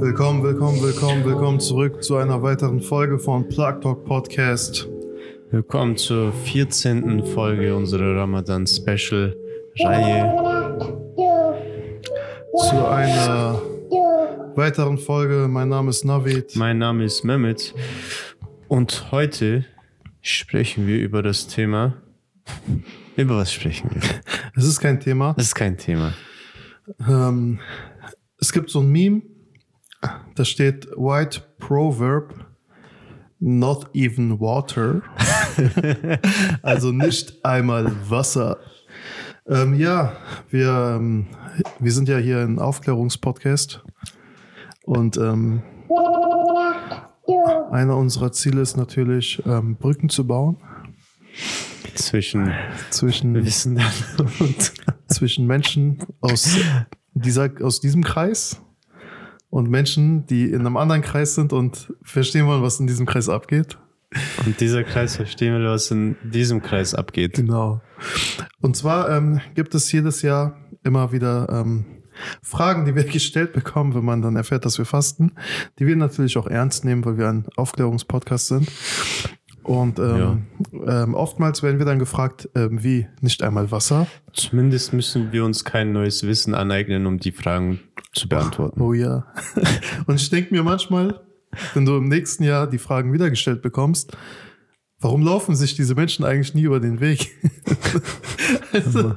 Willkommen, willkommen, willkommen, willkommen zurück zu einer weiteren Folge von Plug Talk Podcast. Willkommen zur 14. Folge unserer Ramadan Special Reihe. Zu einer weiteren Folge. Mein Name ist Navid. Mein Name ist Mehmet und heute sprechen wir über das Thema. Über was sprechen wir? Es ist kein Thema. Das ist kein Thema. Ähm, es gibt so ein Meme, da steht White Proverb, not even water. also nicht einmal Wasser. Ähm, ja, wir, ähm, wir sind ja hier ein Aufklärungspodcast und ähm, einer unserer Ziele ist natürlich, ähm, Brücken zu bauen Zwischen zwischen, Wissenden und zwischen Menschen aus, dieser, aus diesem Kreis und Menschen, die in einem anderen Kreis sind und verstehen wollen, was in diesem Kreis abgeht. Und dieser Kreis verstehen wir, was in diesem Kreis abgeht. Genau. Und zwar ähm, gibt es jedes Jahr immer wieder ähm, Fragen, die wir gestellt bekommen, wenn man dann erfährt, dass wir fasten, die wir natürlich auch ernst nehmen, weil wir ein Aufklärungspodcast sind. Und ähm, ähm, oftmals werden wir dann gefragt, ähm, wie nicht einmal Wasser. Zumindest müssen wir uns kein neues Wissen aneignen, um die Fragen zu beantworten. Oh ja. Und ich denke mir manchmal, wenn du im nächsten Jahr die Fragen wieder gestellt bekommst, warum laufen sich diese Menschen eigentlich nie über den Weg? also,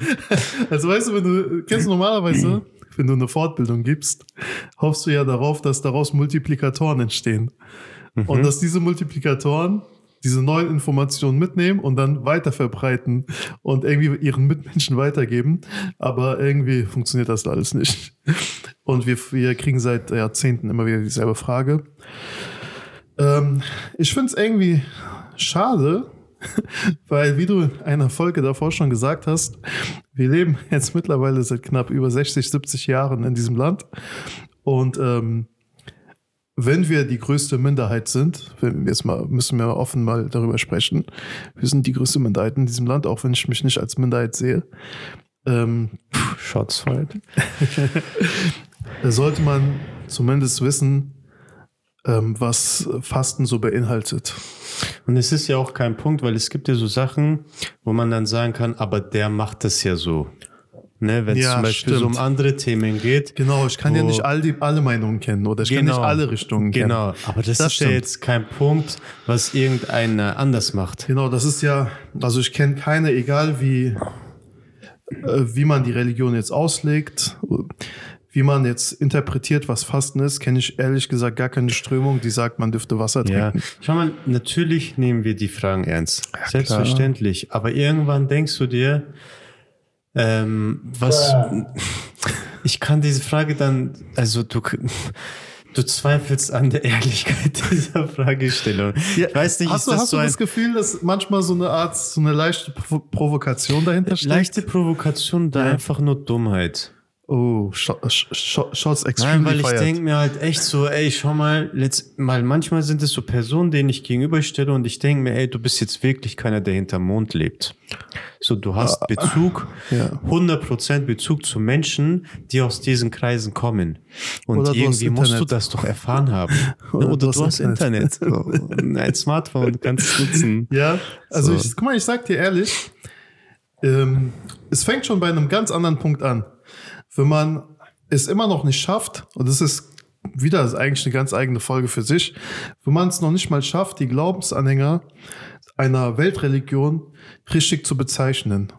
also weißt du, wenn du, kennst du normalerweise, wenn du eine Fortbildung gibst, hoffst du ja darauf, dass daraus Multiplikatoren entstehen. Und dass diese Multiplikatoren diese neuen Informationen mitnehmen und dann weiter verbreiten und irgendwie ihren Mitmenschen weitergeben. Aber irgendwie funktioniert das alles nicht. Und wir, wir kriegen seit Jahrzehnten immer wieder dieselbe Frage. Ähm, ich finde es irgendwie schade, weil, wie du in einer Folge davor schon gesagt hast, wir leben jetzt mittlerweile seit knapp über 60, 70 Jahren in diesem Land. Und ähm, wenn wir die größte Minderheit sind, wenn wir jetzt mal, müssen wir offen mal darüber sprechen, wir sind die größte Minderheit in diesem Land, auch wenn ich mich nicht als Minderheit sehe, ähm, Shots fired. da sollte man zumindest wissen, ähm, was Fasten so beinhaltet. Und es ist ja auch kein Punkt, weil es gibt ja so Sachen, wo man dann sagen kann, aber der macht das ja so. Ne, wenn es Ja, zum Beispiel so um stimmt. andere Themen geht. Genau, ich kann ja nicht all die, alle Meinungen kennen oder ich kann nicht alle Richtungen kennen. Genau, aber das, Das ist ja stimmt. jetzt kein Punkt, was irgendeiner anders macht. Genau, das ist ja, also ich kenne keine, egal wie, äh, wie man die Religion jetzt auslegt, wie man jetzt interpretiert, was Fasten ist, kenne ich ehrlich gesagt gar keine Strömung, die sagt, man dürfte Wasser Ja, trinken. schau mal, natürlich nehmen wir die Fragen ernst. Selbstverständlich. Aber irgendwann denkst du dir, ähm, was, ich kann diese Frage dann, also du, du zweifelst an der Ehrlichkeit dieser Fragestellung. ich weiß nicht, hast ist du, das hast so du ein, das Gefühl, dass manchmal so eine Art, so eine leichte Provo Provokation dahinter steckt? leichte Provokation oder Ja. einfach nur Dummheit? Oh, Sh Sh Sh Shots Nein, extremely weil ich denke mir halt echt so, ey, schau mal, letzt, mal manchmal sind es so Personen, denen ich gegenüberstelle und ich denke mir, ey, du bist jetzt wirklich keiner, der hinterm Mond lebt. So, du hast Bezug, ja. 100% Bezug zu Menschen, die aus diesen Kreisen kommen. Und Oder du irgendwie musst du Internet. das doch erfahren haben. Oder, du, hast Internet. Ein Smartphone, du kannst es nutzen. Ja, also So. ich, guck mal, ich sag dir ehrlich, ähm, es fängt schon bei einem ganz anderen Punkt an. Wenn man es immer noch nicht schafft, und das ist wieder ist eigentlich eine ganz eigene Folge für sich, wenn man es noch nicht mal schafft, die Glaubensanhänger einer Weltreligion richtig zu bezeichnen.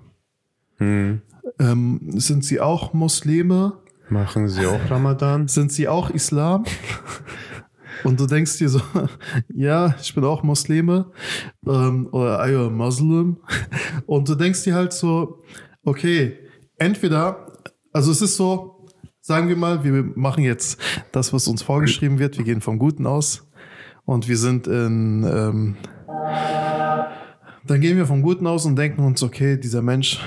Hm. Ähm, sind sie auch Muslime? Machen sie auch Ramadan? Sind sie auch Islam? Und du denkst dir so, ja, ich bin auch Muslime ähm, oder I am Muslim. Und du denkst dir halt so, okay, entweder, also es ist so, sagen wir mal, wir machen jetzt das, was uns vorgeschrieben wird, wir gehen vom Guten aus und wir sind in, ähm, dann gehen wir vom Guten aus und denken uns, okay, dieser Mensch,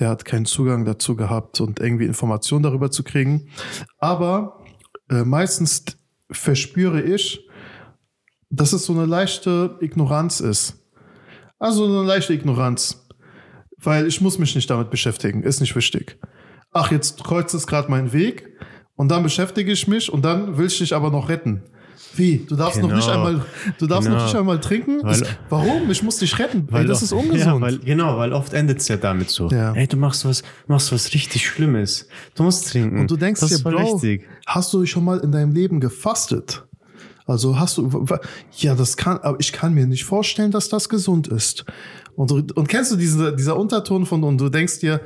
der hat keinen Zugang dazu gehabt und irgendwie Informationen darüber zu kriegen. Aber äh, meistens verspüre ich, dass es so eine leichte Ignoranz ist. Also eine leichte Ignoranz. Weil ich muss mich nicht damit beschäftigen, ist nicht wichtig. Ach, jetzt kreuzt es gerade meinen Weg und dann beschäftige ich mich und dann will ich dich aber noch retten. Wie? Du darfst Genau. noch nicht einmal, du darfst Genau. noch nicht einmal trinken? Weil- warum? Ich muss dich retten. Weil das oft- ist ungesund. Ja, weil, genau, weil oft endet es ja damit so. Ja. Ey, du machst was, machst was richtig Schlimmes. Du musst trinken. Und du denkst das dir, Bro, wichtig. hast du schon mal in deinem Leben gefastet? Also hast du, ja, das kann, aber ich kann mir nicht vorstellen, dass das gesund ist. Und, und kennst du diese, dieser Unterton von, und du denkst dir,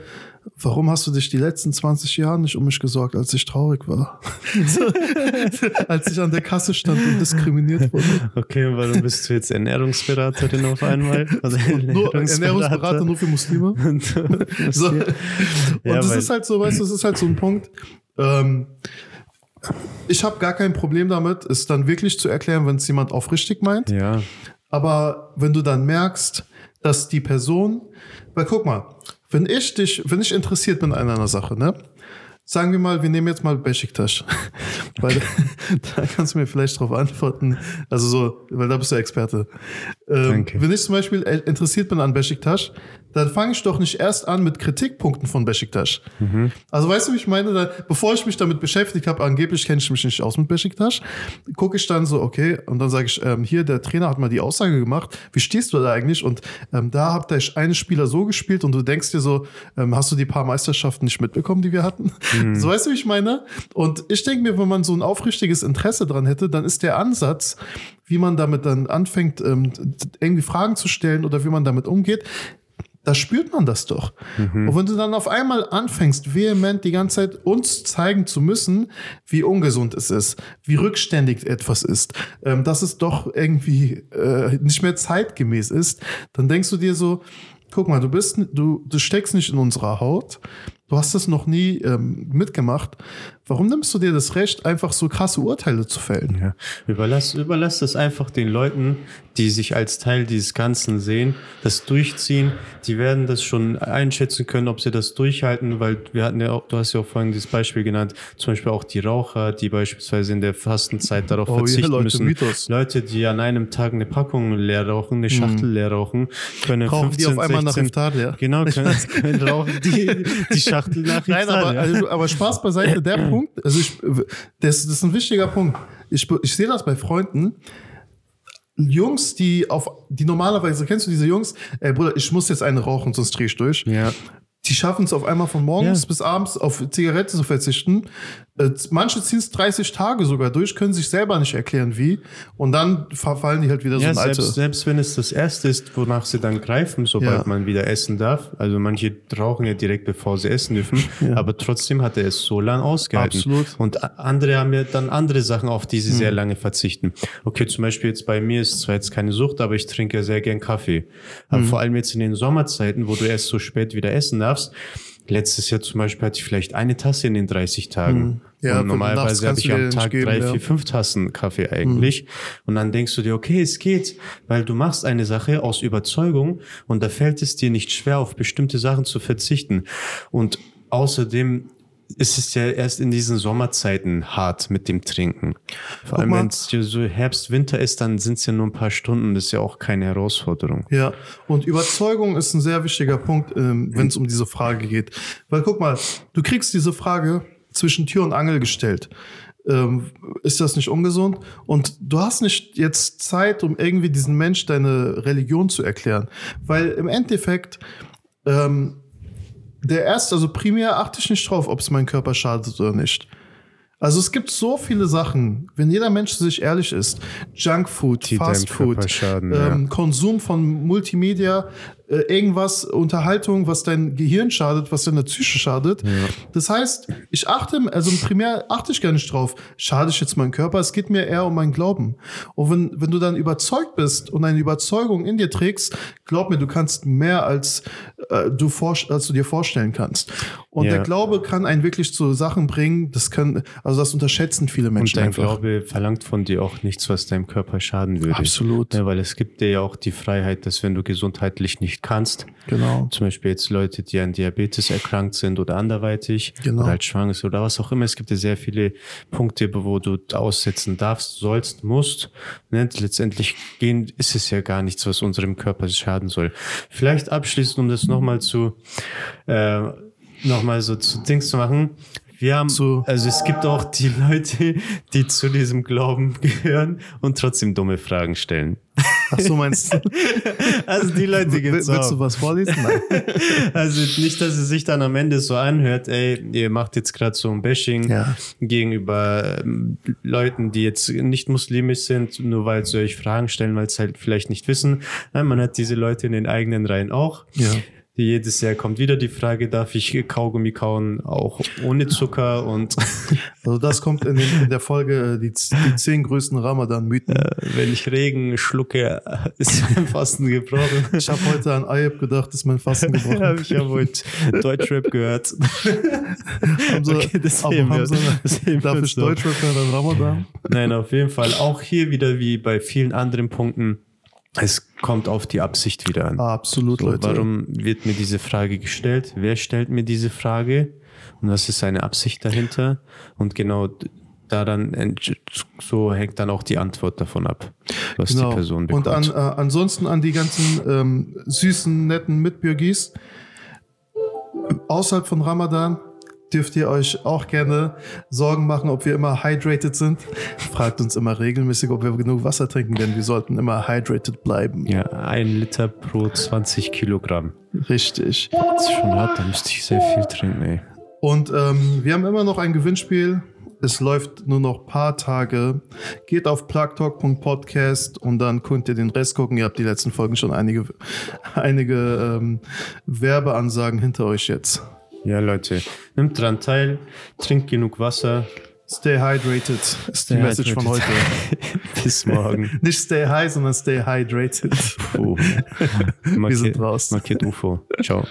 warum hast du dich die letzten 20 Jahre nicht um mich gesorgt, als ich traurig war? so, als ich an der Kasse stand und diskriminiert wurde. Okay, warum bist du jetzt Ernährungsberaterin auf einmal? Also Nur Ernährungsberater nur für Muslime. So. Und Ja, das ist halt so, weißt du, das ist halt so ein Punkt. Ähm, ich habe gar kein Problem damit, es dann wirklich zu erklären, wenn es jemand aufrichtig meint. Ja, Aber wenn du dann merkst, dass die Person, weil guck mal, wenn ich dich, wenn ich interessiert bin an einer Sache, ne? Sagen wir mal, wir nehmen jetzt mal Besiktas. weil da kannst du mir vielleicht drauf antworten. Also so, weil da bist du Experte. Ähm, Danke. wenn ich zum Beispiel äh, interessiert bin an Besiktas, dann fange ich doch nicht erst an mit Kritikpunkten von Besiktas. Also weißt du, wie ich meine? Da, bevor ich mich damit beschäftigt habe, angeblich kenne ich mich nicht aus mit Besiktas, gucke ich dann so, okay, und dann sage ich, ähm, hier, der Trainer hat mal die Aussage gemacht, wie stehst du da eigentlich? Und ähm, da habt ihr eine Spieler so gespielt und du denkst dir so, ähm, hast du die paar Meisterschaften nicht mitbekommen, die wir hatten? So weißt du, wie ich meine? Und ich denke mir, wenn man so ein aufrichtiges Interesse dran hätte, dann ist der Ansatz, wie man damit dann anfängt, ähm, irgendwie Fragen zu stellen oder wie man damit umgeht, da spürt man das doch. Und wenn du dann auf einmal anfängst, vehement die ganze Zeit uns zeigen zu müssen, wie ungesund es ist, wie rückständig etwas ist, ähm, dass es doch irgendwie äh, nicht mehr zeitgemäß ist, dann denkst du dir so, guck mal, du bist, du, du steckst nicht in unserer Haut, du hast das noch nie ähm, mitgemacht. Warum nimmst du dir das Recht, einfach so krasse Urteile zu fällen? ja. Überlass, überlass das einfach den Leuten, die sich als Teil dieses Ganzen sehen, das durchziehen. Die werden das schon einschätzen können, ob sie das durchhalten, weil wir hatten ja auch, du hast ja auch vorhin dieses Beispiel genannt, zum Beispiel auch die Raucher, die beispielsweise in der Fastenzeit darauf Oh verzichten Leute, müssen. Mythos. Leute, die an einem Tag eine Packung leer rauchen, eine Schachtel leer rauchen, können Rauchen 15, die auf einmal nach 16, Iftar, ja? Genau, können, können rauchen die, die Schachtel nach Nein, aber, ja. also, aber Spaß beiseite, der Punkt, also ich, das, das ist ein wichtiger Punkt. Ich, ich sehe das bei Freunden. Jungs, die auf, die normalerweise, kennst du diese Jungs, ey Bruder, ich muss jetzt eine rauchen, sonst dreh ich durch. ja. Die schaffen es auf einmal von morgens Ja. bis abends auf Zigarette zu verzichten. Äh, Manche ziehen es 30 Tage sogar durch, können sich selber nicht erklären, wie. Und dann verfallen die halt wieder Ja, so ein alte. selbst, selbst wenn es das erste ist, wonach sie dann greifen, sobald Ja. man wieder essen darf. Also manche rauchen ja direkt, bevor sie essen dürfen, aber trotzdem hat er es so lange ausgehalten. Absolut. Und andere haben ja dann andere Sachen, auf die sie sehr lange verzichten. Okay, zum Beispiel jetzt bei mir ist zwar jetzt keine Sucht, aber ich trinke ja sehr gern Kaffee. Aber vor allem jetzt in den Sommerzeiten, wo du erst so spät wieder essen darfst, Letztes Jahr zum Beispiel hatte ich vielleicht eine Tasse in den 30 Tagen. Ja, und normalerweise habe ich am Tag geben, drei, ja. vier, fünf Tassen Kaffee eigentlich. Und dann denkst du dir, okay, es geht, weil du machst eine Sache aus Überzeugung und da fällt es dir nicht schwer, auf bestimmte Sachen zu verzichten. Und außerdem ist es ja erst in diesen Sommerzeiten hart mit dem Trinken. Vor allem, mal. wenn es so Herbst, Winter ist, dann sind es ja nur ein paar Stunden. Das ist ja auch keine Herausforderung. Ja, und Überzeugung ist ein sehr wichtiger Punkt, ähm, wenn es um diese Frage geht. Weil guck mal, du kriegst diese Frage zwischen Tür und Angel gestellt. Ähm, ist das nicht ungesund? Und du hast nicht jetzt Zeit, um irgendwie diesen Mensch deine Religion zu erklären. Weil im Endeffekt, ähm, der erste, also primär achte ich nicht drauf, ob es meinem Körper schadet oder nicht. Also es gibt so viele Sachen, wenn jeder Mensch sich ehrlich ist, Junkfood, Fastfood, ähm, Konsum von Multimedia, äh, irgendwas, Unterhaltung, was dein Gehirn schadet, was deiner Psyche schadet. Das heißt, ich achte, also primär achte ich gar nicht drauf, schade ich jetzt meinen Körper, es geht mir eher um meinen Glauben. Und wenn, wenn du dann überzeugt bist und eine Überzeugung in dir trägst, glaub mir, du kannst mehr als, äh, du, vor, als du dir vorstellen kannst. Und Ja. der Glaube kann einen wirklich zu Sachen bringen, das können, also das unterschätzen viele Und Menschen dein einfach. Glaube verlangt von dir auch nichts, was deinem Körper schaden würde. Absolut. Ja, weil es gibt dir ja auch die Freiheit, dass wenn du gesundheitlich nicht kannst, Genau. zum Beispiel jetzt Leute, die an Diabetes erkrankt sind oder anderweitig Genau. oder halt schwanger sind oder was auch immer, es gibt ja sehr viele Punkte, wo du aussetzen darfst, sollst, musst. Ne? Letztendlich gehen, ist es ja gar nichts, was unserem Körper schaden soll. Vielleicht abschließend, um das nochmal zu äh, nochmal so zu Dings zu machen. Wir haben, So. also es gibt auch die Leute, die zu diesem Glauben gehören und trotzdem dumme Fragen stellen. Ach so, meinst du? Also die Leute gibt's Willst du was vorlesen? Nein. Also nicht, dass es sich dann am Ende so anhört, ey, ihr macht jetzt gerade so ein Bashing Ja. gegenüber ähm, Leuten, die jetzt nicht muslimisch sind, nur weil sie euch Fragen stellen, weil sie halt vielleicht nicht wissen. Nein, man hat diese Leute in den eigenen Reihen auch. Ja. Jedes Jahr kommt wieder die Frage, darf ich Kaugummi kauen, auch ohne Zucker und Also das kommt in, den, in der Folge äh, die, die zehn größten Ramadan-Mythen. wenn ich Regen schlucke, ist mein Fasten gebrochen. Ich habe heute an Ayub gedacht, ist mein Fasten gebrochen. Habe ich ja wohl Deutschrap gehört. Haben sie, Okay, das sehen wir. sie Das sehen darf ich. Deutschrap hören an Ramadan? Nein, auf jeden Fall. Auch hier wieder wie bei vielen anderen Punkten. Es kommt auf die Absicht wieder an. Absolut, So, Leute. warum wird mir diese Frage gestellt? Wer stellt mir diese Frage? Und was ist seine Absicht dahinter? Und genau daran so hängt dann auch die Antwort davon ab, was die Person Und bekommt. an, äh, ansonsten an die ganzen ähm, süßen, netten Mitbürgis. Außerhalb von Ramadan dürft ihr euch auch gerne Sorgen machen, ob wir immer hydrated sind. Fragt uns immer regelmäßig, ob wir genug Wasser trinken, denn wir sollten immer hydrated bleiben. ja, ein Liter pro 20 Kilogramm. Richtig. Das ist schon hart, da müsste ich sehr viel trinken, ey. Und ähm, wir haben immer noch ein Gewinnspiel. Es läuft nur noch ein paar Tage. Geht auf plugtalk.podcast und dann könnt ihr den Rest gucken. Ihr habt die letzten Folgen schon einige, einige ähm, Werbeansagen hinter euch jetzt. Ja, Leute, nimmt dran teil, trinkt genug Wasser. Stay hydrated ist die Message von heute. Bis morgen. Nicht stay high, sondern stay hydrated. Puh. Wir sind raus. Markiert UFO. Ciao.